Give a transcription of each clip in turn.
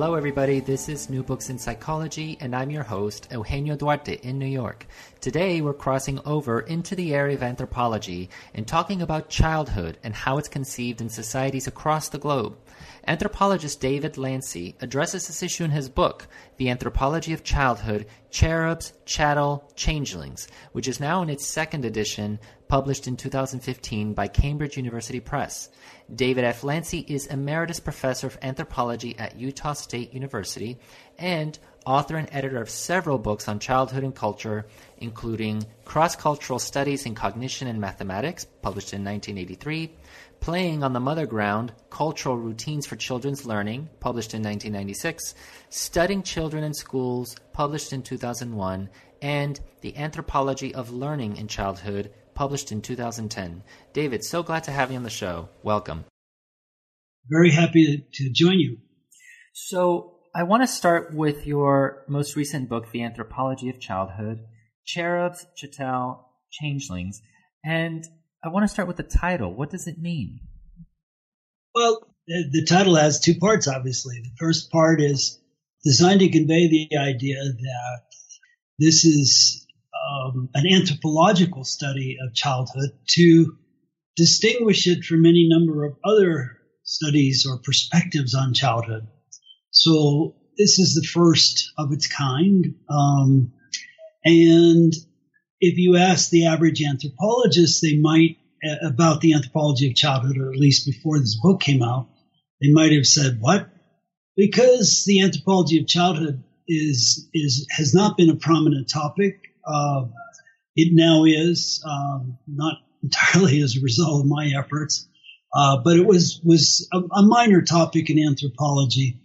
Hello, everybody. This is New Books in Psychology, and I'm your host, Eugenio Duarte, in New York. Today, we're crossing over into the area of anthropology and talking about childhood and how it's conceived in societies across the globe. Anthropologist David Lancy addresses this issue in his book, The Anthropology of Childhood Cherubs, Chattel, Changelings, which is now in its second edition, published in 2015 by Cambridge University Press. David F. Lancy is Emeritus Professor of Anthropology at Utah State University and author and editor of several books on childhood and culture, including Cross Cultural Studies in Cognition and Mathematics, published in 1983, Playing on the Mother Ground Cultural Routines for Children's Learning, published in 1996, Studying Children in Schools, published in 2001, and The Anthropology of Learning in Childhood, published in 2010. David, so glad to have you on the show. Welcome. Very happy to join you. So, I want to start with your most recent book, The Anthropology of Childhood Cherubs, Chattel, Changelings. And I want to start with the title. What does it mean? Well, the title has two parts, obviously. The first part is designed to convey the idea that this is um, an anthropological study of childhood to distinguish it from any number of other studies or perspectives on childhood. So this is the first of its kind. Um, and if you ask the average anthropologist, they might, about the anthropology of childhood, or at least before this book came out, they might have said, what? Because the anthropology of childhood is, is, has not been a prominent topic. Uh, it now is, um, not entirely as a result of my efforts, uh, but it was, was a, a, minor topic in anthropology.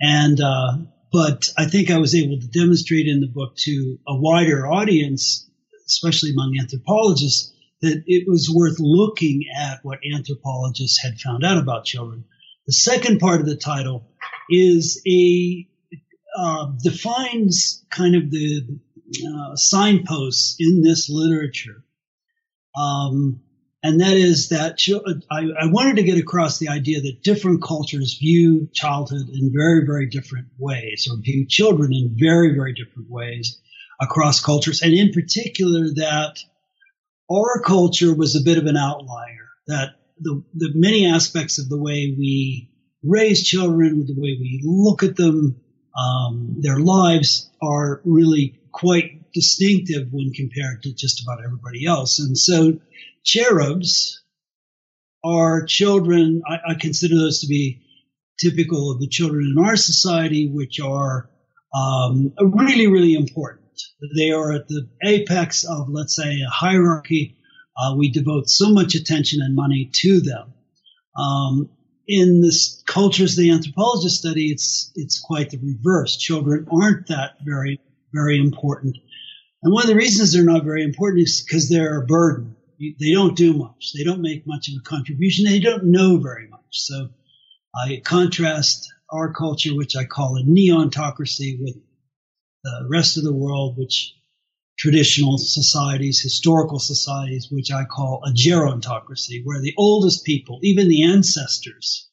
And, uh, but I think I was able to demonstrate in the book to a wider audience especially among anthropologists, that it was worth looking at what anthropologists had found out about children. The second part of the title is a uh, defines kind of the uh, signposts in this literature. Um, and that is that I, I, wanted to get across the idea that different cultures view childhood in very, very different ways, or view children in very, very different ways across cultures, and in particular that our culture was a bit of an outlier. That the, the many aspects of the way we raise children, the way we look at them, um, their lives are really quite distinctive when compared to just about everybody else. And so cherubs are children, I, I consider those to be typical of the children in our society, which are um, really, really important. They are at the apex of, let's say, a hierarchy. Uh, we devote so much attention and money to them. Um, in the cultures the anthropologists study, it's it's quite the reverse. Children aren't that very very important, and one of the reasons they're not very important is because they're a burden. They don't do much. They don't make much of a contribution. They don't know very much. So uh, I contrast our culture, which I call a neontocracy, with the rest of the world, which traditional societies, historical societies, which I call a gerontocracy, where the oldest people, even the ancestors,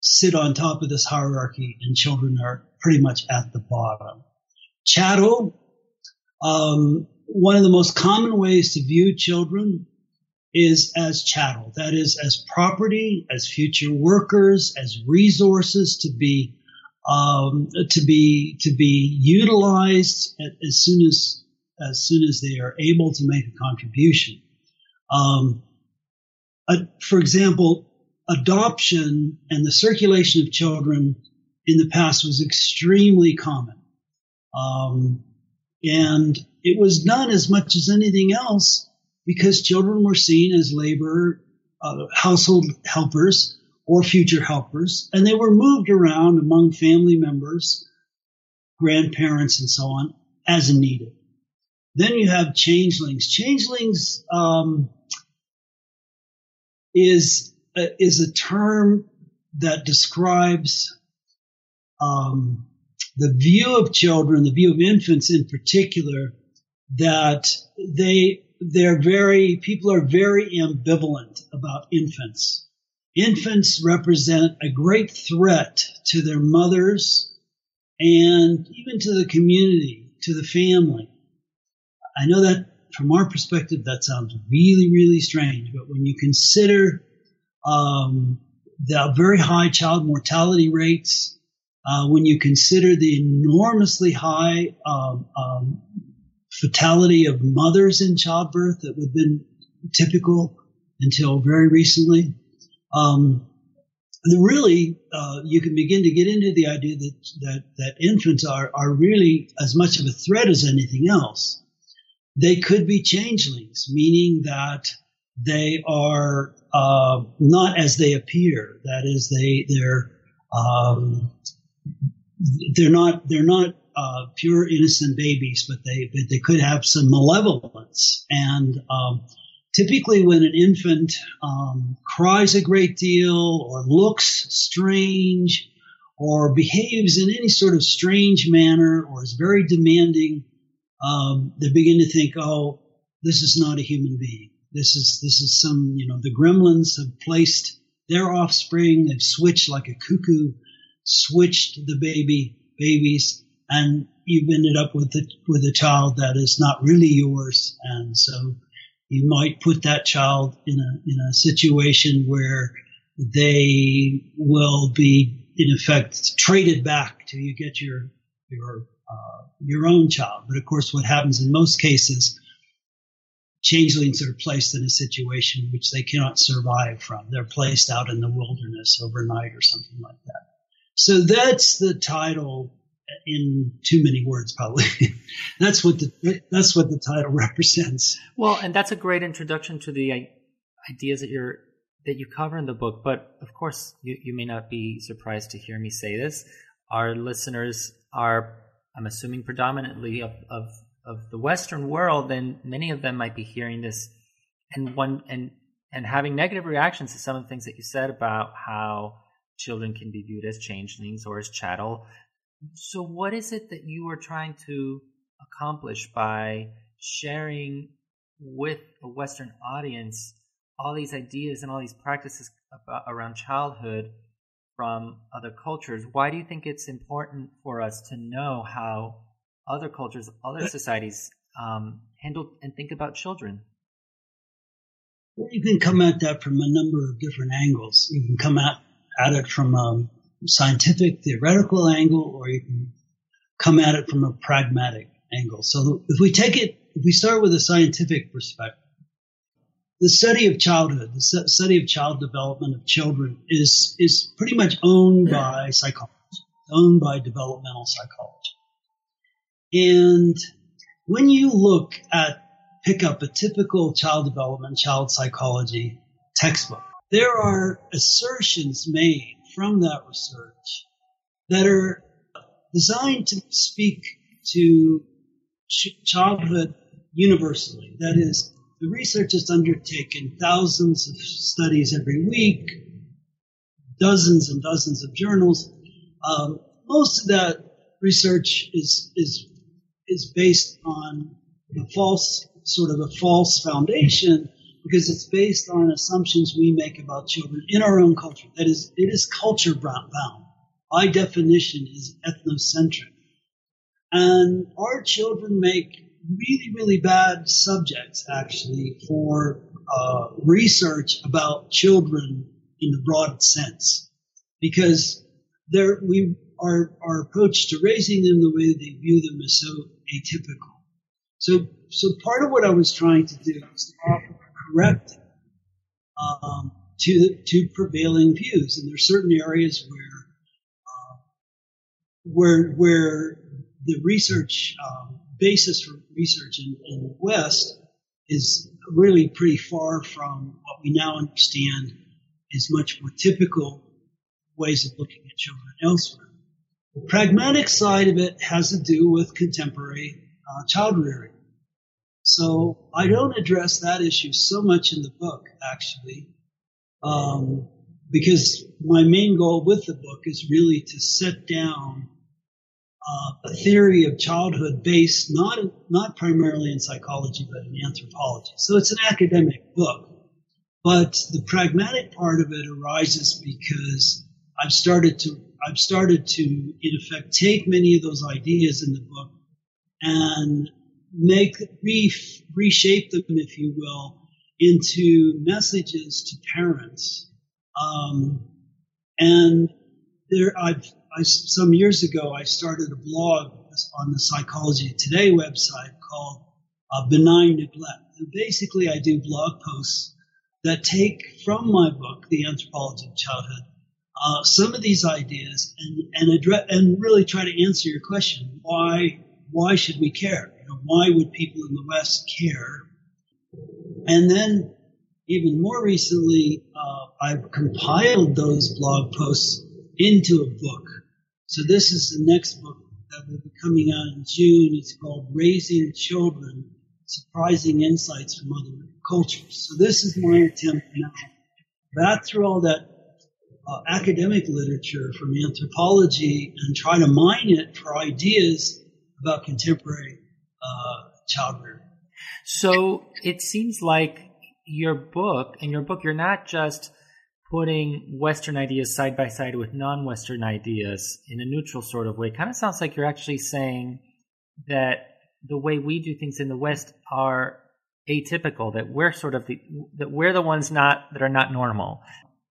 sit on top of this hierarchy and children are pretty much at the bottom. Chattel, um, one of the most common ways to view children is as chattel. That is, as property, as future workers, as resources to be um, to be to be utilized as soon as as soon as they are able to make a contribution. Um, for example, adoption and the circulation of children in the past was extremely common, um, and it was done as much as anything else because children were seen as labor, uh, household helpers or future helpers, and they were moved around among family members, grandparents, and so on as needed. Then you have changelings. Changelings um, is a, is a term that describes um, the view of children, the view of infants in particular, that they they're very people are very ambivalent about infants infants represent a great threat to their mothers and even to the community, to the family. I know that from our perspective, that sounds really, really strange, but when you consider um, the very high child mortality rates, uh, when you consider the enormously high um, um, fatality of mothers in childbirth that would have been typical until very recently, um, really, uh, you can begin to get into the idea that, that, that infants are, are really as much of a threat as anything else. They could be changelings, meaning that they are uh, not as they appear. That is, they they're um, they're not they're not uh, pure innocent babies, but they but they could have some malevolence. And um, typically, when an infant um, cries a great deal or looks strange or behaves in any sort of strange manner or is very demanding, um, they begin to think, "Oh, this is not a human being." This is this is some you know the gremlins have placed their offspring. They've switched like a cuckoo, switched the baby babies, and you've ended up with a, with a child that is not really yours, and so you might put that child in a in a situation where they will be in effect traded back to you get your your uh, your own child. But of course, what happens in most cases changelings are placed in a situation which they cannot survive from. They're placed out in the wilderness overnight or something like that. So that's the title in too many words, probably. that's what the that's what the title represents. Well, and that's a great introduction to the ideas that you're that you cover in the book. But of course, you, you may not be surprised to hear me say this. Our listeners are, I'm assuming, predominantly of, of of the Western world, and many of them might be hearing this and one and and having negative reactions to some of the things that you said about how children can be viewed as changelings or as chattel. So, what is it that you are trying to accomplish by sharing with a Western audience all these ideas and all these practices about, around childhood from other cultures? Why do you think it's important for us to know how other cultures, other societies um, handle and think about children? Well, you can come at that from a number of different angles. You can come at, at it from a scientific, theoretical angle, or you can come at it from a pragmatic angle. So if we take it, if we start with a scientific perspective, the study of childhood, the study of child development of children is, is pretty much owned by psychology, owned by developmental psychology. And when you look at, pick up a typical child development, child psychology textbook, there are assertions made from that research that are designed to speak to childhood universally. That is, the research is undertaken thousands of studies every week, dozens and dozens of journals. Um, most of that research is is is based on a false, sort of a false foundation because it's based on assumptions we make about children in our own culture. That is, it is culture bound. By definition, is ethnocentric. And our children make really, really bad subjects, actually, for uh, research about children in the broad sense, because there we our our approach to raising them the way they view them is so atypical. So, so part of what I was trying to do was to offer correct um, to to prevailing views, and there's certain areas where uh, where where the research um, basis for research in, in the West is really pretty far from what we now understand is much more typical ways of looking at children elsewhere. The pragmatic side of it has to do with contemporary uh, child rearing. So I don't address that issue so much in the book, actually, um, because my main goal with the book is really to set down uh, a theory of childhood based not not primarily in psychology but in anthropology. So it's an academic book, but the pragmatic part of it arises because I've started to I've started to, in effect, take many of those ideas in the book and make re, reshape them, if you will, into messages to parents. Um, and there, I've I, some years ago I started a blog on the Psychology Today website called uh, Benign Neglect. And basically, I do blog posts that take from my book, The Anthropology of Childhood, uh, some of these ideas and and address and really try to answer your question: why why should we care? Know, why would people in the West care? And then, even more recently, uh, I've compiled those blog posts into a book. So this is the next book that will be coming out in June. It's called Raising Children: Surprising Insights from Other Cultures. So this is my attempt now, back through all that uh, academic literature from anthropology and try to mine it for ideas about contemporary child rearing. So it seems like your book, in your book, you're not just putting Western ideas side by side with non Western ideas in a neutral sort of way. It kind of sounds like you're actually saying that the way we do things in the West are atypical, that we're sort of the, that we're the ones not that are not normal.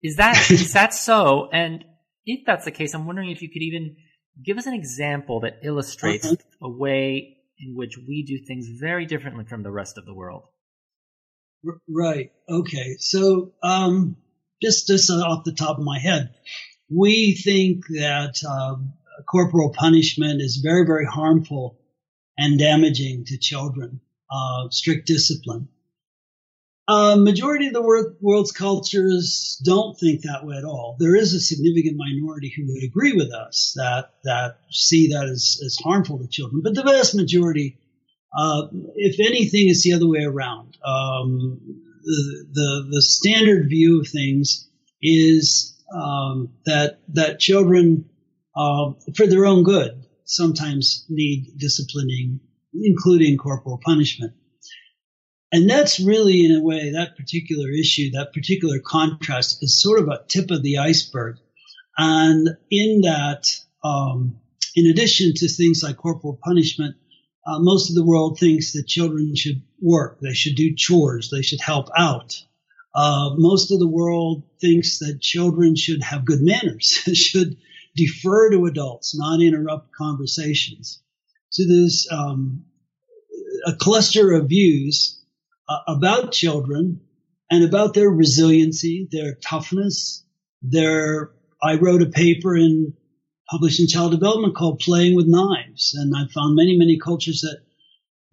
Is that is that so? And if that's the case, I'm wondering if you could even give us an example that illustrates uh-huh. a way in which we do things very differently from the rest of the world. Right. Okay. So, um, just just off the top of my head, we think that um, corporal punishment is very very harmful and damaging to children. Uh, strict discipline. A majority of the world, world's cultures don't think that way at all. There is a significant minority who would agree with us that that see that as, as harmful to children, but the vast majority, uh, if anything, is the other way around. Um, the, the, the standard view of things is um, that that children, uh, for their own good, sometimes need disciplining, including corporal punishment. And that's really, in a way, that particular issue, that particular contrast is sort of a tip of the iceberg. And in that, um, in addition to things like corporal punishment, uh, most of the world thinks that children should work, they should do chores, they should help out. Uh, most of the world thinks that children should have good manners, should defer to adults, not interrupt conversations. So there's um, a cluster of views uh, about children and about their resiliency, their toughness, their, I wrote a paper in published in Child Development called Playing with Knives. And I found many, many cultures that,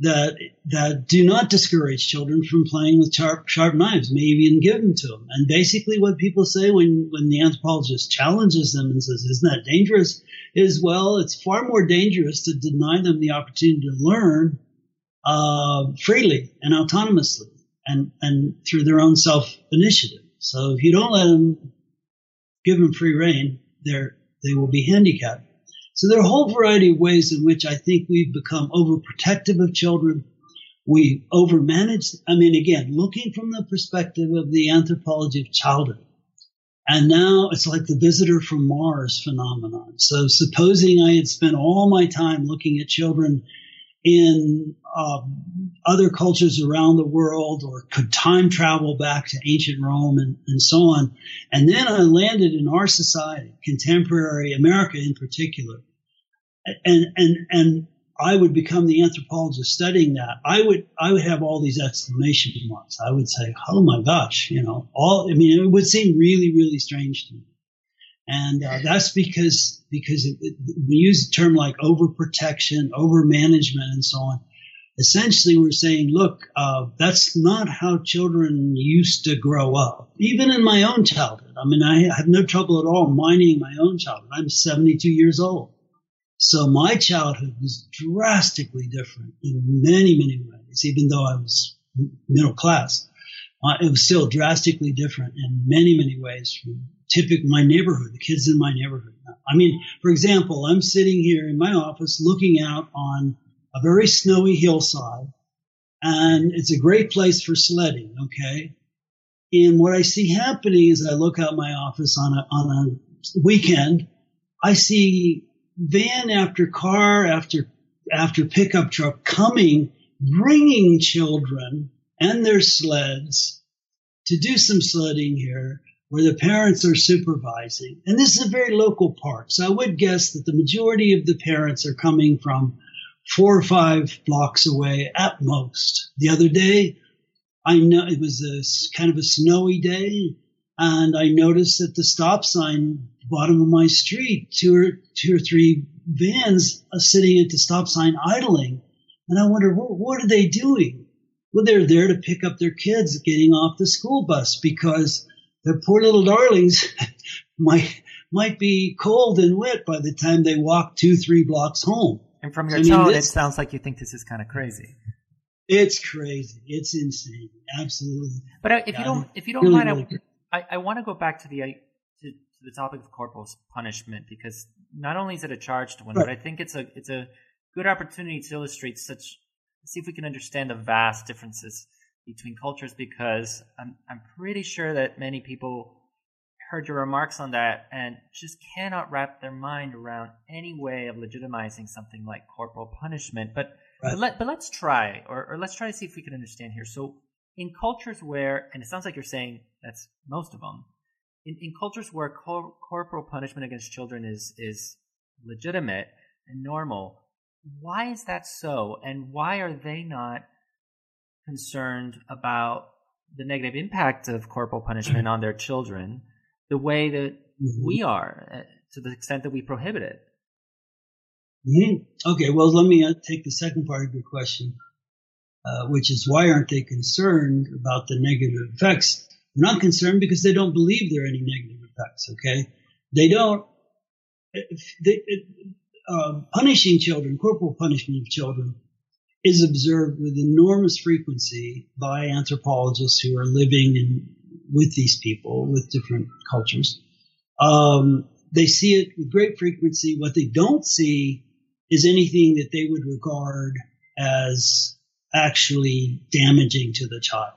that, that do not discourage children from playing with sharp, sharp knives, maybe even give them to them. And basically what people say when, when the anthropologist challenges them and says, isn't that dangerous? Is, well, it's far more dangerous to deny them the opportunity to learn uh, freely and autonomously and, and through their own self initiative. So if you don't let them give them free rein, they're, they will be handicapped. So there are a whole variety of ways in which I think we've become overprotective of children. We overmanage. I mean, again, looking from the perspective of the anthropology of childhood. And now it's like the visitor from Mars phenomenon. So supposing I had spent all my time looking at children in um, other cultures around the world or could time travel back to ancient Rome and, and so on. And then I landed in our society, contemporary America in particular. And, and, and I would become the anthropologist studying that. I would, I would have all these exclamation marks. I would say, Oh my gosh, you know, all, I mean, it would seem really, really strange to me. And uh, that's because because it, it, we use the term like overprotection, overmanagement, and so on. Essentially, we're saying, look, uh, that's not how children used to grow up. Even in my own childhood, I mean, I have no trouble at all mining my own childhood. I'm 72 years old, so my childhood was drastically different in many, many ways. Even though I was middle class, uh, it was still drastically different in many, many ways from typical my neighborhood, the kids in my neighborhood. I mean, for example, I'm sitting here in my office looking out on a very snowy hillside, and it's a great place for sledding. Okay, and what I see happening is I look out my office on a on a weekend. I see van after car after after pickup truck coming, bringing children and their sleds to do some sledding here where the parents are supervising. And this is a very local park. So I would guess that the majority of the parents are coming from four or five blocks away at most. The other day, I know it was a kind of a snowy day and I noticed at the stop sign bottom of my street, two or two or three vans are sitting at the stop sign idling. And I wonder, what, what are they doing? Well, they're there to pick up their kids getting off the school bus because their poor little darlings might might be cold and wet by the time they walk two, three blocks home. And from your I tone, mean, this, it sounds like you think this is kind of crazy. It's crazy. It's insane. Absolutely. But uh, if yeah, you don't, if you don't really, mind, really I, I want to go back to the to, to, the topic of corporal punishment because not only is it a charged one, right. but I think it's a it's a good opportunity to illustrate such. See if we can understand the vast differences between cultures because I'm I'm pretty sure that many people heard your remarks on that and just cannot wrap their mind around any way of legitimizing something like corporal punishment. But right. but, let, but let's try, or, or let's try to see if we can understand here. So in cultures where, and it sounds like you're saying that's most of them, in, in cultures where cor- corporal punishment against children is is legitimate and normal, why is that so, and why are they not concerned about the negative impact of corporal punishment on their children the way that mm-hmm. we are, uh, to the extent that we prohibit it? Mm-hmm. Okay, well, let me uh, take the second part of your question, uh, which is why aren't they concerned about the negative effects? They're not concerned because they don't believe there are any negative effects. Okay, they don't. They, uh, punishing children, corporal punishment of children, is observed with enormous frequency by anthropologists who are living in, with these people with different cultures. Um, they see it with great frequency. What they don't see is anything that they would regard as actually damaging to the child.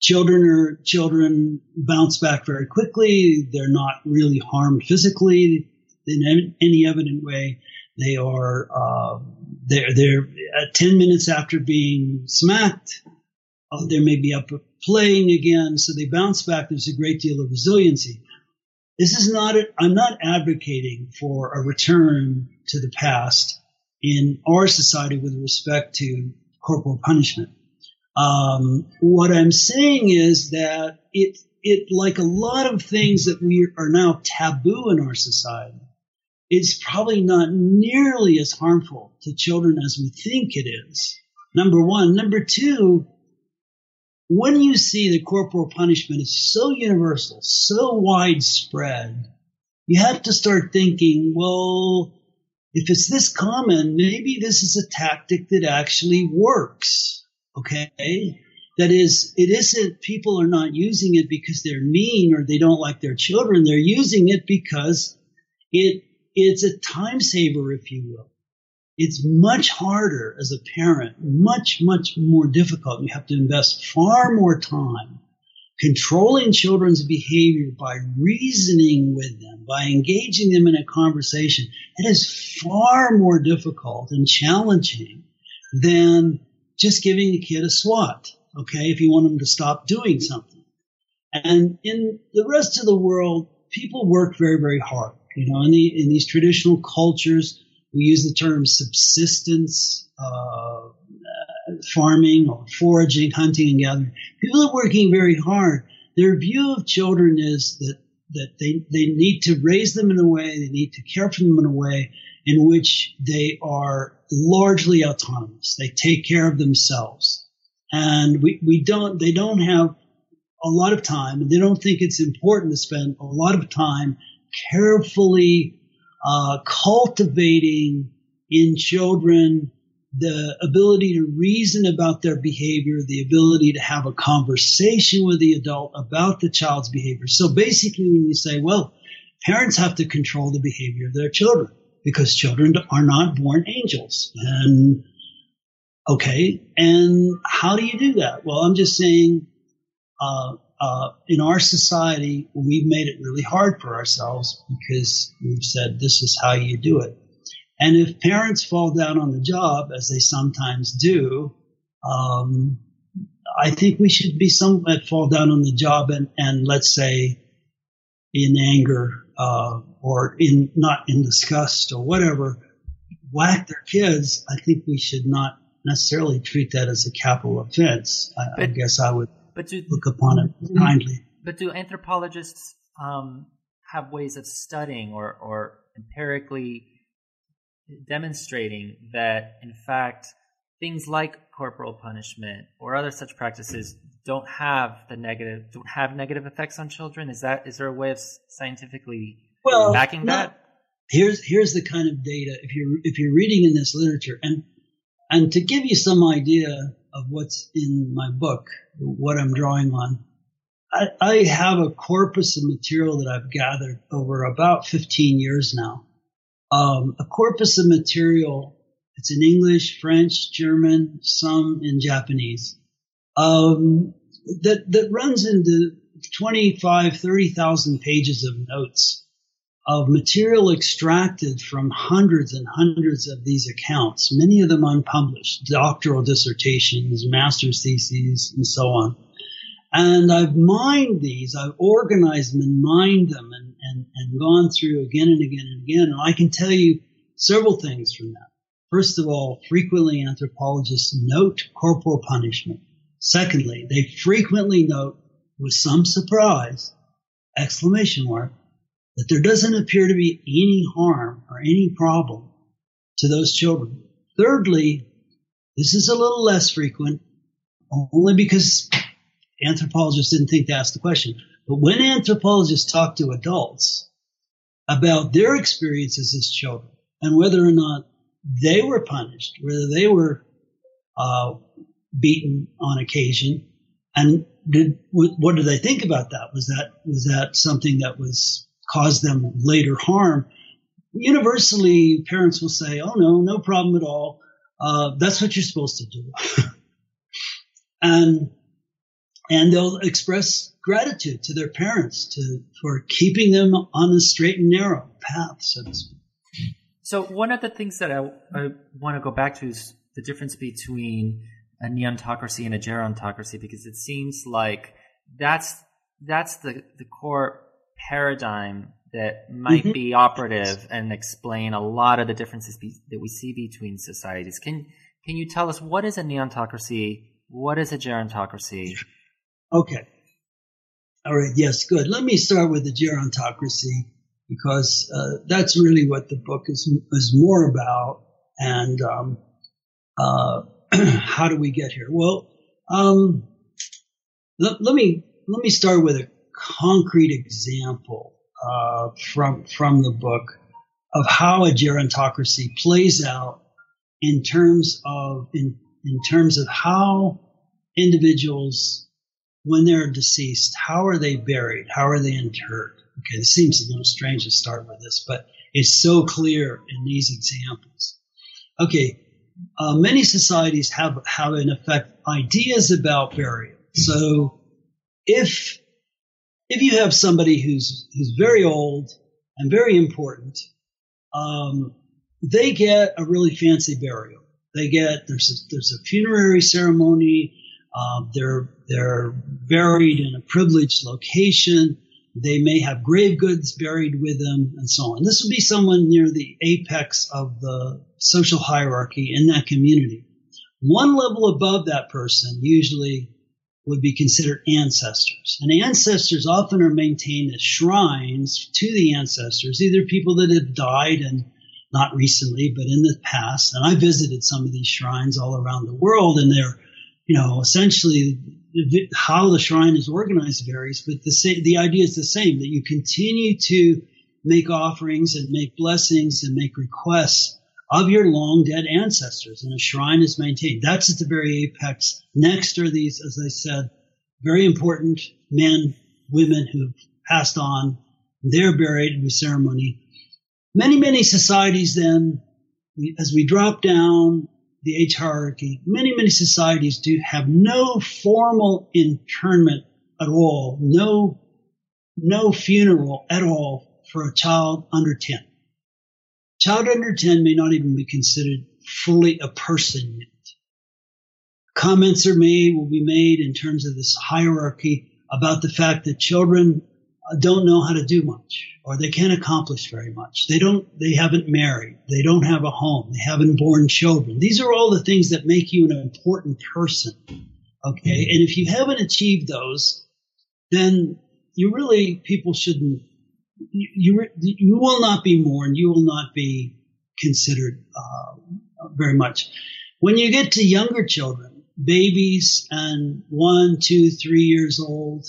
Children are children bounce back very quickly. They're not really harmed physically in any evident way. They are uh, they're they're at ten minutes after being smacked. Uh, they may be up playing again, so they bounce back. There's a great deal of resiliency. This is not. I'm not advocating for a return to the past in our society with respect to corporal punishment. Um, what I'm saying is that it, it, like a lot of things that we are now taboo in our society, it's probably not nearly as harmful to children as we think it is. Number one. Number two, when you see that corporal punishment is so universal, so widespread, you have to start thinking, well, if it's this common, maybe this is a tactic that actually works. Okay. That is, it isn't people are not using it because they're mean or they don't like their children. They're using it because it, it's a time saver, if you will. It's much harder as a parent, much, much more difficult. You have to invest far more time controlling children's behavior by reasoning with them, by engaging them in a conversation, it is far more difficult and challenging than just giving the kid a swat, okay, if you want them to stop doing something. And in the rest of the world, people work very, very hard. You know, in, the, in these traditional cultures, we use the term subsistence, uh, farming or foraging, hunting and gathering. People are working very hard. Their view of children is that, that they, they need to raise them in a way, they need to care for them in a way in which they are largely autonomous. They take care of themselves. And we, we don't, they don't have a lot of time and they don't think it's important to spend a lot of time carefully uh, cultivating in children the ability to reason about their behavior, the ability to have a conversation with the adult about the child's behavior. So basically, when you say, well, parents have to control the behavior of their children because children are not born angels. And okay, and how do you do that? Well, I'm just saying, uh, uh, in our society, we've made it really hard for ourselves because we've said this is how you do it. And if parents fall down on the job, as they sometimes do, um, I think we should be somewhat fall down on the job and, and let's say in anger uh, or in not in disgust or whatever, whack their kids. I think we should not necessarily treat that as a capital offense. I, but, I guess I would but do, look upon it kindly. But do anthropologists um, have ways of studying or, or empirically demonstrating that, in fact, things like corporal punishment or other such practices don't have the negative don't have negative effects on children? Is that is there a way of scientifically well, backing that? Here's here's the kind of data if you're if you're reading in this literature and and to give you some idea of what's in my book, what I'm drawing on, I, I have a corpus of material that I've gathered over about 15 years now. Um, a corpus of material. It's in English, French, German, some in Japanese. Um, that that runs into 25, 30,000 pages of notes of material extracted from hundreds and hundreds of these accounts, many of them unpublished, doctoral dissertations, master's theses, and so on. And I've mined these, I've organized them and mined them and, and, and gone through again and again and again. And I can tell you several things from that. First of all, frequently anthropologists note corporal punishment. Secondly, they frequently note with some surprise, exclamation mark, that there doesn't appear to be any harm or any problem to those children. Thirdly, this is a little less frequent, only because anthropologists didn't think to ask the question. But when anthropologists talk to adults about their experiences as children and whether or not they were punished, whether they were uh, beaten on occasion, and did, what did they think about that? Was that was that something that was cause them later harm. Universally, parents will say, "Oh no, no problem at all. Uh, that's what you're supposed to do," and and they'll express gratitude to their parents to for keeping them on the straight and narrow path, so to speak. So one of the things that I, I want to go back to is the difference between a neontocracy and a gerontocracy, because it seems like that's that's the the core paradigm that might mm-hmm. be operative and explain a lot of the differences be, that we see between societies. Can can you tell us what is a neontocracy? What is a gerontocracy? Okay. All right. Yes. Good. Let me start with the gerontocracy because uh, that's really what the book is is more about. And um, uh, how do we get here? Well, um, let, let me let me start with a concrete example uh, from from the book of how a gerontocracy plays out in terms of in in terms of how individuals when they're deceased how are they buried? How are they interred? Okay this seems a little strange to start with this but it's so clear in these examples. Okay uh, many societies have have in effect ideas about burial. So if if you have somebody who's who's very old and very important, um, they get a really fancy burial. They get there's a, there's a funerary ceremony. Um, they're they're buried in a privileged location. They may have grave goods buried with them, and so on. This would be someone near the apex of the social hierarchy in that community. One level above that person, usually would be considered ancestors. And ancestors often are maintained as shrines to the ancestors, either people that have died and not recently, but in the past. And I visited some of these shrines all around the world, and they're, you know, essentially how the shrine is organized varies, but the the idea is the same that you continue to make offerings and make blessings and make requests of your long dead ancestors, and a shrine is maintained. That's at the very apex. Next are these, as I said, very important men, women who've passed on. They're buried with ceremony. Many, many societies then, as we drop down the age hierarchy, many, many societies do have no formal internment at all, no, no funeral at all for a child under 10. Child under 10 may not even be considered fully a person yet. Comments are made, will be made in terms of this hierarchy about the fact that children don't know how to do much or they can't accomplish very much. They don't, they haven't married. They don't have a home. They haven't borne children. These are all the things that make you an important person. Okay. And if you haven't achieved those, then you really, people shouldn't, you, you, will not be mourned. You will not be considered uh, very much. When you get to younger children, babies and one, two, three years old,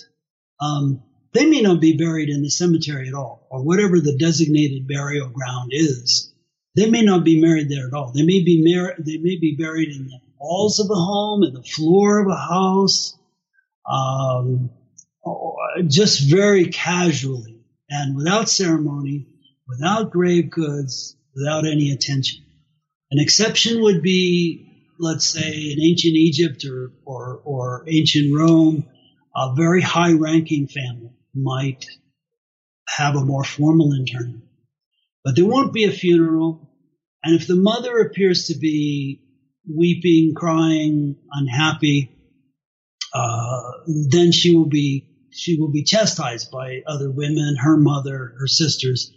um, they may not be buried in the cemetery at all, or whatever the designated burial ground is. They may not be buried there at all. They may be mar- they may be buried in the walls of a home, in the floor of a house, um, just very casually and without ceremony, without grave goods, without any attention. An exception would be, let's say, in ancient Egypt or, or, or ancient Rome, a very high ranking family might have a more formal interment. But there won't be a funeral. And if the mother appears to be weeping, crying, unhappy, uh, then she will be she will be chastised by other women, her mother, her sisters,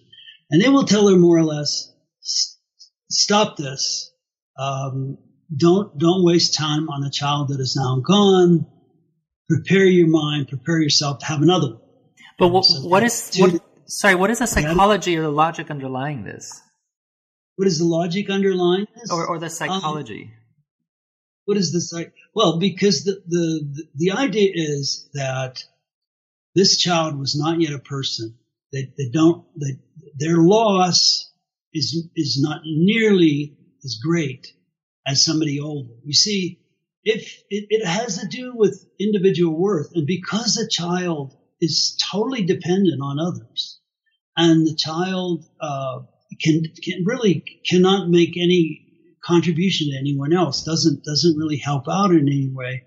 and they will tell her more or less, "Stop this. Um, don't don't waste time on a child that is now gone. Prepare your mind, prepare yourself to have another one." But what, so what is to, what, sorry? What is the psychology or the logic underlying this? What is the logic underlying this, or, or the psychology? Um, what is the psych? Well, because the, the the idea is that this child was not yet a person. They, they don't. They, their loss is is not nearly as great as somebody older. You see, if it, it has to do with individual worth, and because a child is totally dependent on others, and the child uh, can can really cannot make any contribution to anyone else. doesn't doesn't really help out in any way.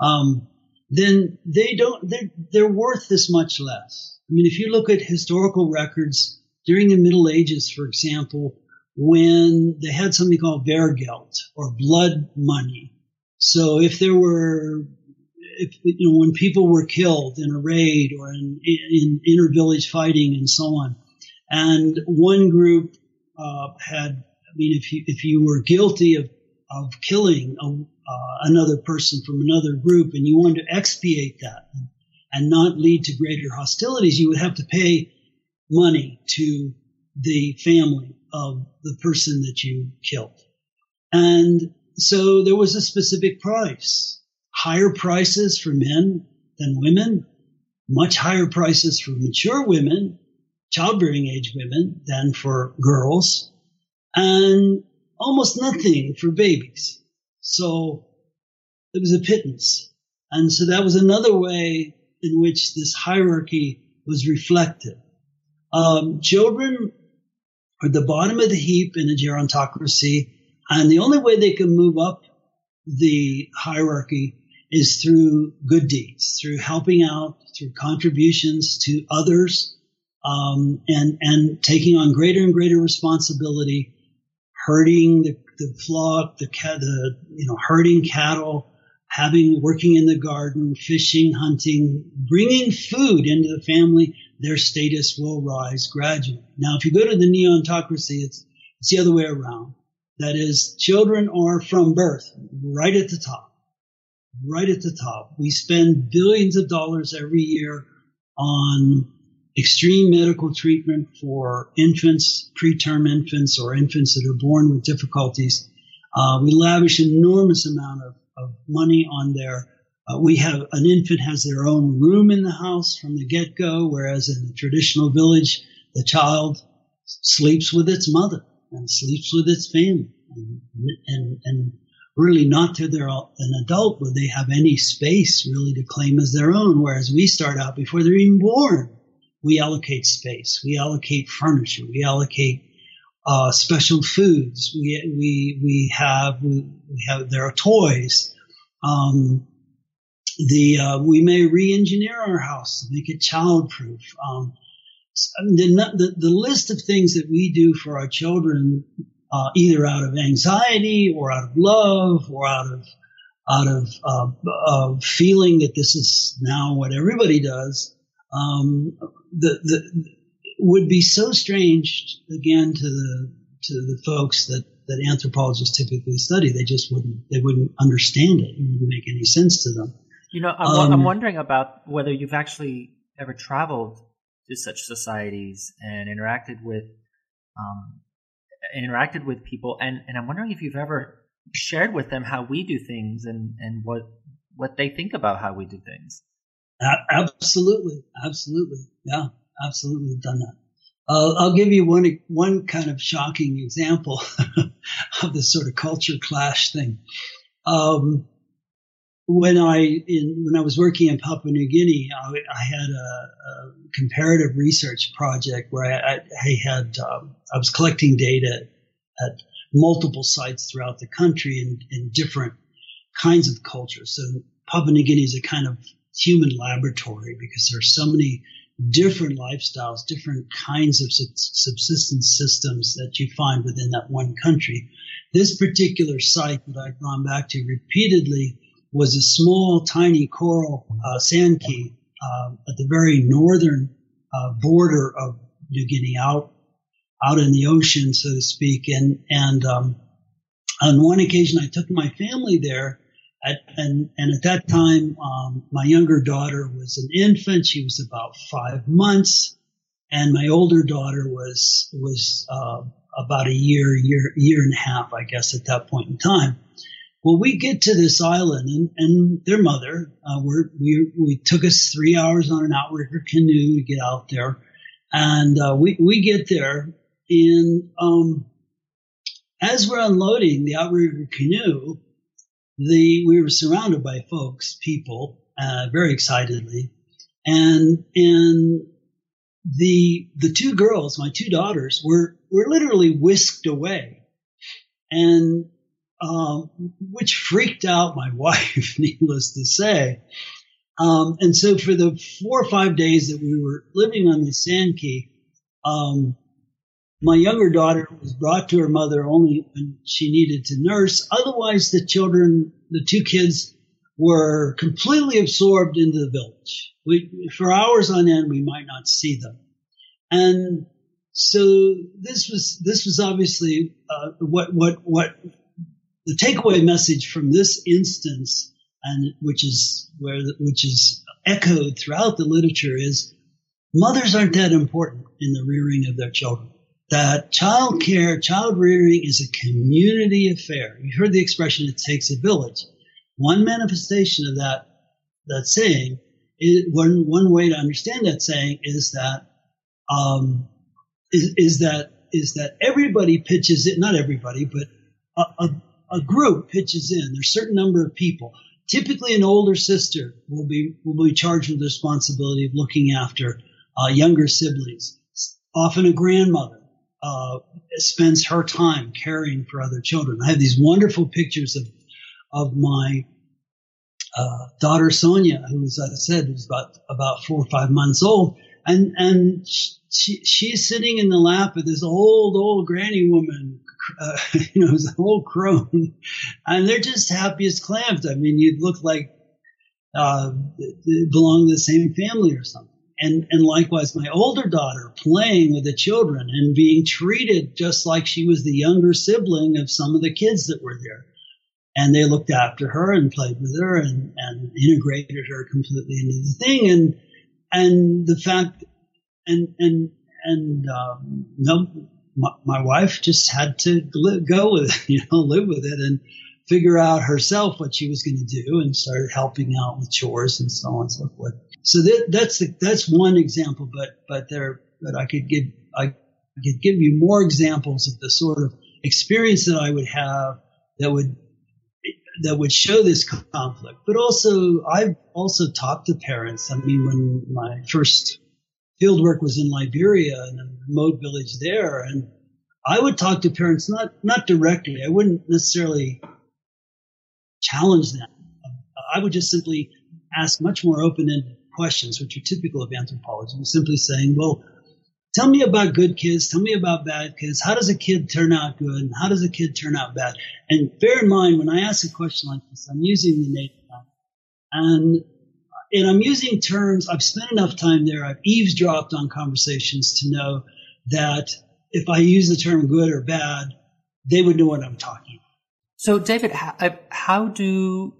Um, then they don't they're, they're worth this much less. I mean, if you look at historical records during the Middle Ages, for example, when they had something called wergeld or blood money. So if there were if, you know, when people were killed in a raid or in, in inter village fighting and so on, and one group uh, had, I mean, if you if you were guilty of of killing a, uh, another person from another group and you wanted to expiate that and not lead to greater hostilities, you would have to pay money to the family of the person that you killed. And so there was a specific price higher prices for men than women, much higher prices for mature women, childbearing age women than for girls, and almost nothing for babies. So it was a pittance. And so that was another way in which this hierarchy was reflected. Um, children are the bottom of the heap in a gerontocracy, and the only way they can move up the hierarchy is through good deeds, through helping out, through contributions to others, um, and and taking on greater and greater responsibility, herding the, the flock, the, the you know herding cattle, having working in the garden, fishing, hunting, bringing food into the family. Their status will rise gradually. Now, if you go to the neontocracy, it's it's the other way around. That is, children are from birth right at the top right at the top. We spend billions of dollars every year on extreme medical treatment for infants, preterm infants, or infants that are born with difficulties. Uh, we lavish enormous amount of, of money on their. Uh, we have an infant has their own room in the house from the get go, whereas in the traditional village, the child sleeps with its mother and sleeps with its family, and, and, and really not till they're an adult would they have any space really to claim as their own. Whereas we start out before they're even born. We allocate space. We allocate furniture. We allocate uh, special foods. We we we have we, we have there are toys. Um, the uh, we may re-engineer our house to make it child-proof. Um, the, the, the list of things that we do for our children, uh, either out of anxiety or out of love or out of out of uh, uh, feeling that this is now what everybody does, um, the, the would be so strange again to the to the folks that that anthropologists typically study. They just wouldn't they wouldn't understand it. It wouldn't make any sense to them. You know, I'm, um, I'm wondering about whether you've actually ever traveled to such societies and interacted with um, interacted with people, and, and I'm wondering if you've ever shared with them how we do things and, and what what they think about how we do things. Absolutely, absolutely, yeah, absolutely done that. Uh, I'll give you one one kind of shocking example of this sort of culture clash thing. Um, when I in, when I was working in Papua New Guinea, I, I had a, a, comparative research project where I, I had um, I was collecting data at multiple sites throughout the country in, in different kinds of cultures. So Papua New Guinea is a kind of human laboratory because there are so many different lifestyles, different kinds of subsistence systems that you find within that one country. This particular site that I've gone back to repeatedly was a small, tiny coral uh, sand key uh, at the very northern uh, border of New Guinea, out out in the ocean, so to speak. And and um, on one occasion, I took my family there, at, and and at that time, um, my younger daughter was an infant; she was about five months, and my older daughter was was uh, about a year, year, year and a half, I guess, at that point in time. Well, we get to this island, and, and their mother, uh, we we took us three hours on an outrigger canoe to get out there, and uh, we we get there, and um, as we're unloading the outrigger canoe, the we were surrounded by folks, people, uh, very excitedly, and and the the two girls, my two daughters, were were literally whisked away, and um, which freaked out my wife, needless to say. Um, and so for the four or five days that we were living on the sand key, um, my younger daughter was brought to her mother only when she needed to nurse. Otherwise, the children, the two kids, were completely absorbed into the village. We, for hours on end, we might not see them. And so this was this was obviously uh, what what what the takeaway message from this instance, and which is where which is echoed throughout the literature, is mothers aren't that important in the rearing of their children. That child care, child rearing is a community affair. You heard the expression "it takes a village." One manifestation of that that saying is one one way to understand that saying is that um, is, is that is that everybody pitches it, not everybody, but a, a, a group pitches in. There's a certain number of people. Typically, an older sister will be will be charged with the responsibility of looking after uh, younger siblings. Often, a grandmother uh, spends her time caring for other children. I have these wonderful pictures of of my uh, daughter Sonia, who, as I said, was about about four or five months old, and and she, she's sitting in the lap of this old old granny woman uh, you know, a whole crone, and they're just happy as clams. I mean, you'd look like uh, belong to the same family or something. And and likewise, my older daughter playing with the children and being treated just like she was the younger sibling of some of the kids that were there. And they looked after her and played with her and, and integrated her completely into the thing. And and the fact and and and um, no, my, my wife just had to go with it, you know, live with it and figure out herself what she was going to do and started helping out with chores and so on and so forth. So that, that's the, that's one example, but, but there, but I could give, I could give you more examples of the sort of experience that I would have that would, that would show this conflict. But also, I've also talked to parents. I mean, when my first fieldwork was in Liberia in a remote village there, and I would talk to parents not not directly. I wouldn't necessarily challenge them. I would just simply ask much more open-ended questions, which are typical of anthropology. Simply saying, well, tell me about good kids. Tell me about bad kids. How does a kid turn out good? And how does a kid turn out bad? And bear in mind, when I ask a question like this, I'm using the native and and I'm using terms. I've spent enough time there. I've eavesdropped on conversations to know that if I use the term good or bad, they would know what I'm talking. So, David, how, how do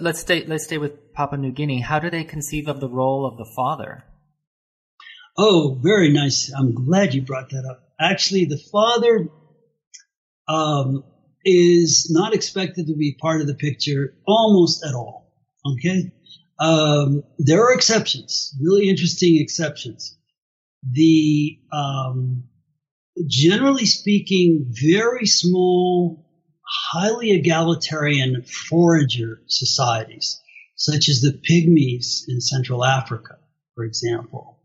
let's stay let's stay with Papua New Guinea. How do they conceive of the role of the father? Oh, very nice. I'm glad you brought that up. Actually, the father um, is not expected to be part of the picture almost at all. Okay, um, there are exceptions, really interesting exceptions. The um, generally speaking, very small, highly egalitarian forager societies, such as the Pygmies in Central Africa, for example.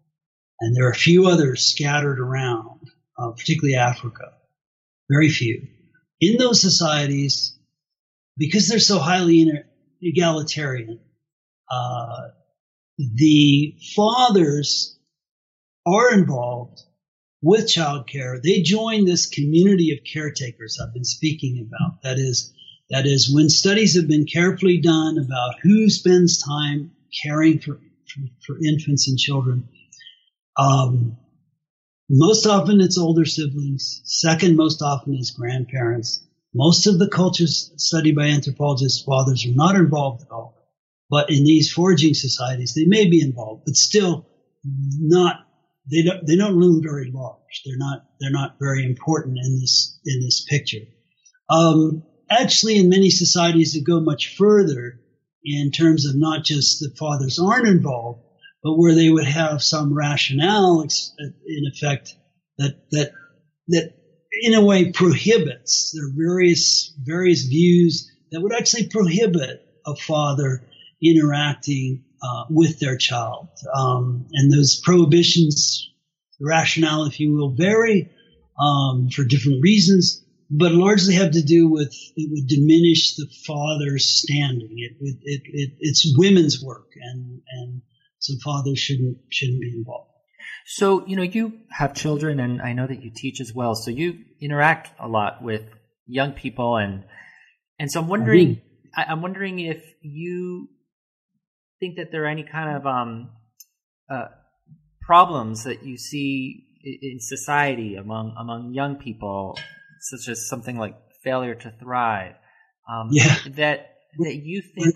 And there are a few others scattered around, uh, particularly Africa. Very few. In those societies, because they're so highly egalitarian, uh, the fathers are involved with childcare. They join this community of caretakers I've been speaking about. That is, that is when studies have been carefully done about who spends time caring for, for, for infants and children. Um, most often it's older siblings. Second most often is grandparents. Most of the cultures studied by anthropologists, fathers are not involved at all. But in these foraging societies, they may be involved, but still not. They don't. They don't loom very large. They're not. They're not very important in this in this picture. Um, actually, in many societies that go much further in terms of not just the fathers aren't involved, but where they would have some rationale in effect that that that in a way prohibits there various various views that would actually prohibit a father interacting uh, with their child. Um, and those prohibitions, the rationale, if you will, vary um, for different reasons, but largely have to do with it would diminish the father's standing. It, it, it, it it's women's work, and and so fathers shouldn't shouldn't be involved. So you know you have children, and I know that you teach as well. So you interact a lot with young people, and and so I'm wondering. I, I'm wondering if you think that there are any kind of um, uh, problems that you see in society among among young people, such as something like failure to thrive. Um, yeah. That that you think.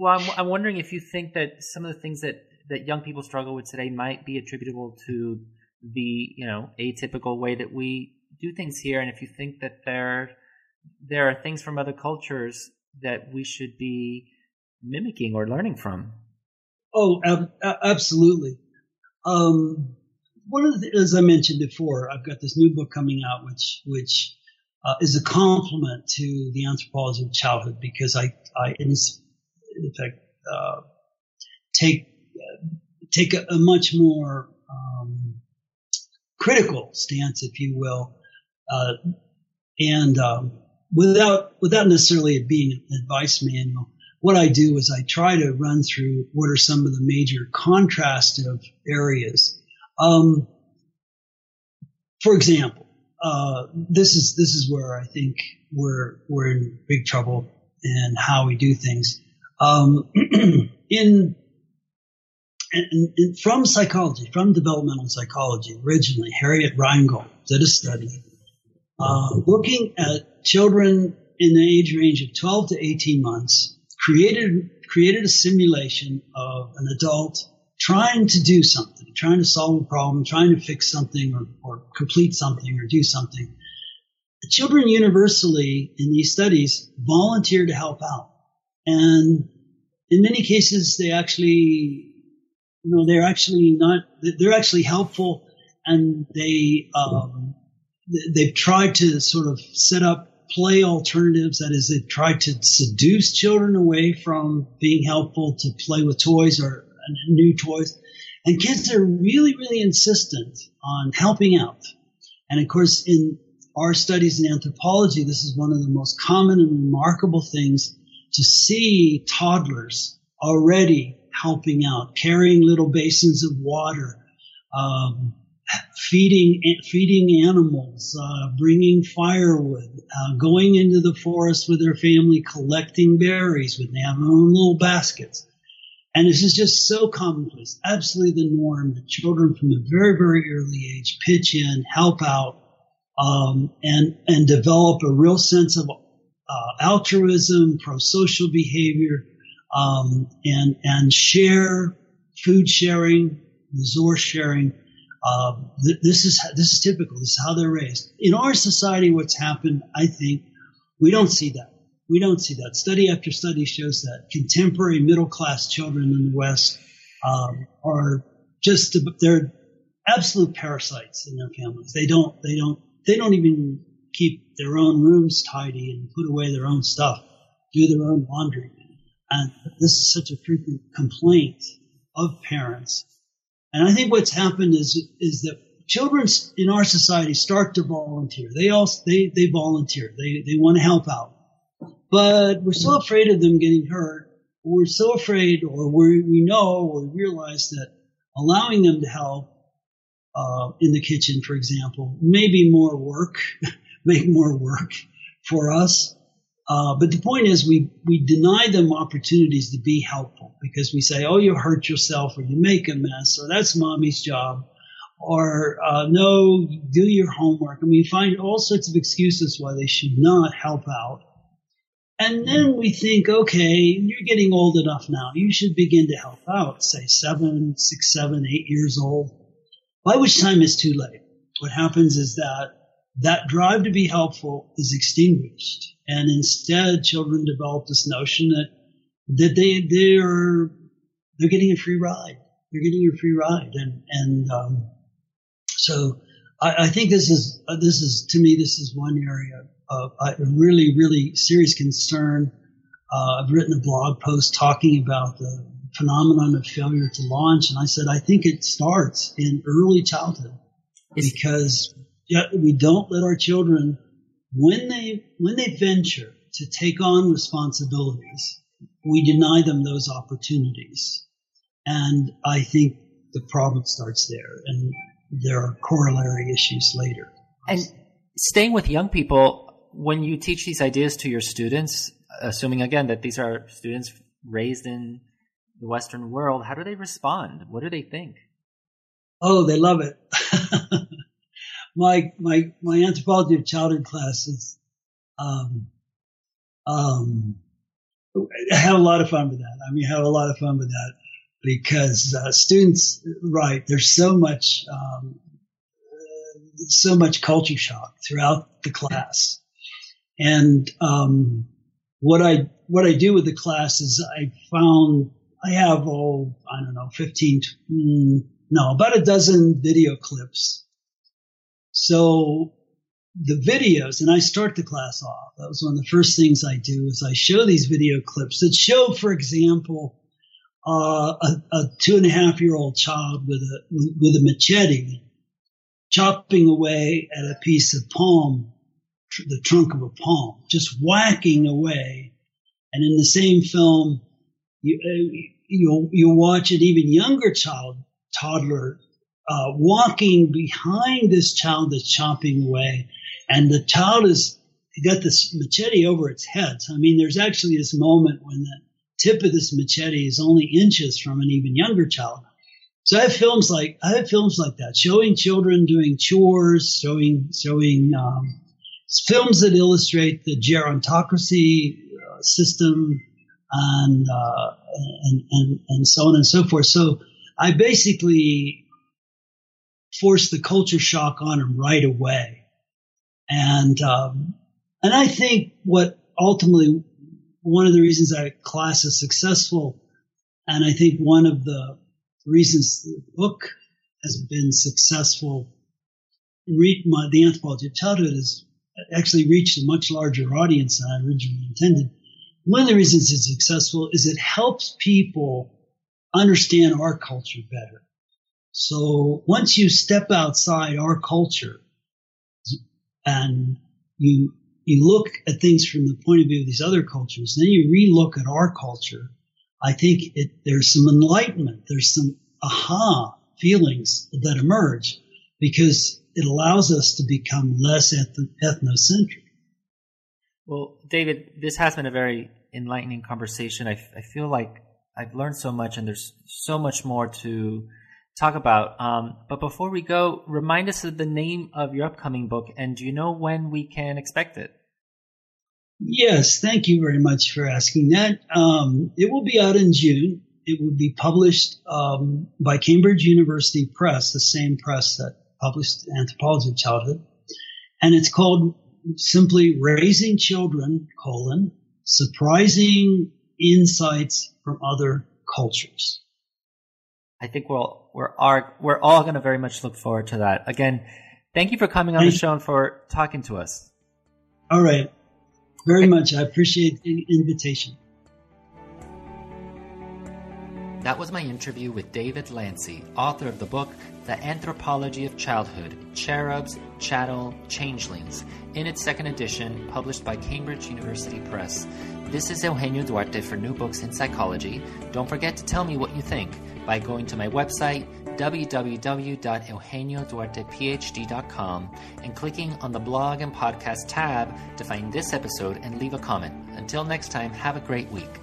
Well, I'm, I'm wondering if you think that some of the things that that young people struggle with today might be attributable to the you know atypical way that we do things here, and if you think that there there are things from other cultures that we should be mimicking or learning from. Oh, ab- absolutely. Um, one of the, as I mentioned before, I've got this new book coming out, which which uh, is a complement to the anthropology of childhood because I I in, in fact uh, take uh, take a, a, much more um, critical stance, if you will, uh, and um, without without necessarily it being an advice manual what I do is I try to run through what are some of the major contrastive areas. Um, for example, uh, this is this is where I think we're we're in big trouble in how we do things. Um, in, from psychology, from developmental psychology, originally Harriet Rheingold did a study uh, looking at children in the age range of 12 to 18 months created created a simulation of an adult trying to do something, trying to solve a problem, trying to fix something or, or complete something or do something. The children universally in these studies volunteer to help out. And in many cases, they actually, you know, they're actually not, they're actually helpful and they, um, they've tried to sort of set up play alternatives. That is, they try to seduce children away from being helpful to play with toys or new toys. And kids are really, really insistent on helping out. And of course, in our studies in anthropology, this is one of the most common and remarkable things to see toddlers already helping out, carrying little basins of water, um, feeding feeding animals, uh, bringing firewood, uh, going into the forest with their family, collecting berries when they have their own little baskets. And this is just so commonplace, absolutely the norm that children from a very, very early age pitch in, help out, um, and and develop a real sense of uh, altruism, pro-social behavior, um, and and share food sharing, resource sharing. Um, th- this is this is typical. This is how they're raised. In our society, what's happened, I think, we don't see that. We don't see that. Study after study shows that contemporary middle class children in the West um, are just they're absolute parasites in their families. They don't they don't they don't even keep their own rooms tidy and put away their own stuff, do their own laundry. And this is such a frequent complaint of parents. And I think what's happened is, is that children in our society start to volunteer. They all, they, they volunteer. They, they want to help out. But we're so afraid of them getting hurt. We're so afraid or we, we know or realize that allowing them to help uh, in the kitchen, for example, may be more work, make more work for us. Uh, but the point is, we we deny them opportunities to be helpful because we say, "Oh, you hurt yourself, or you make a mess, or that's mommy's job, or uh, no, do your homework." And we find all sorts of excuses why they should not help out. And then we think, okay, you're getting old enough now. You should begin to help out. Say seven, six, seven, eight years old. By which time it's too late. What happens is that that drive to be helpful is extinguished. And instead, children develop this notion that, that they, they are, they're getting a free ride. They're getting a free ride. And, and, um, so I, I, think this is, uh, this is, to me, this is one area of uh, really, really serious concern. Uh, I've written a blog post talking about the phenomenon of failure to launch. And I said, I think it starts in early childhood because we don't let our children, when they, when they venture to take on responsibilities, we deny them those opportunities. And I think the problem starts there and there are corollary issues later. And staying with young people, when you teach these ideas to your students, assuming again that these are students raised in the Western world, how do they respond? What do they think? Oh, they love it. my my my anthropology of childhood classes, um, um, I have a lot of fun with that. I mean, I have a lot of fun with that because uh, students, right? There's so much, um, so much culture shock throughout the class, and um, what I what I do with the class is I found I have, oh, I don't know, 15, mm, no, about a dozen video clips. So the videos, and I start the class off. That was one of the first things I do is I show these video clips that show, for example, uh, a, a, two and a half year old child with a, with a machete chopping away at a piece of palm, tr- the trunk of a palm, just whacking away. And in the same film, you, uh, you'll, you'll watch an even younger child, toddler, uh, walking behind this child that's chopping away. And the child is got this machete over its head. So, I mean, there's actually this moment when the tip of this machete is only inches from an even younger child. So I have films like I have films like that, showing children doing chores, showing showing um, films that illustrate the gerontocracy uh, system, and, uh, and, and, and so on and so forth. So I basically forced the culture shock on him right away. And, um, and I think what ultimately one of the reasons that class is successful, and I think one of the reasons the book has been successful, read my, the anthropology of childhood has actually reached a much larger audience than I originally intended one of the reasons it's successful is it helps people understand our culture better. So once you step outside our culture and you you look at things from the point of view of these other cultures, then you relook at our culture. I think it, there's some enlightenment, there's some aha feelings that emerge because it allows us to become less eth- ethnocentric. Well, David, this has been a very enlightening conversation. I, I feel like I've learned so much, and there's so much more to talk about. Um, but before we go, remind us of the name of your upcoming book, and do you know when we can expect it? Yes, thank you very much for asking that. Um, it will be out in June. It will be published um, by Cambridge University Press, the same press that published Anthropology of Childhood, and it's called simply "Raising Children: colon Surprising Insights from Other Cultures." I think we'll, we're are, we're all going to very much look forward to that. Again, thank you for coming on thank the show and for talking to us. All right very much. I appreciate the invitation. That was my interview with David Lancy, author of the book The Anthropology of Childhood Cherubs, Chattel, Changelings, in its second edition, published by Cambridge University Press. This is Eugenio Duarte for New Books in Psychology. Don't forget to tell me what you think by going to my website, www.eugenioduartephd.com, and clicking on the blog and podcast tab to find this episode and leave a comment. Until next time, have a great week.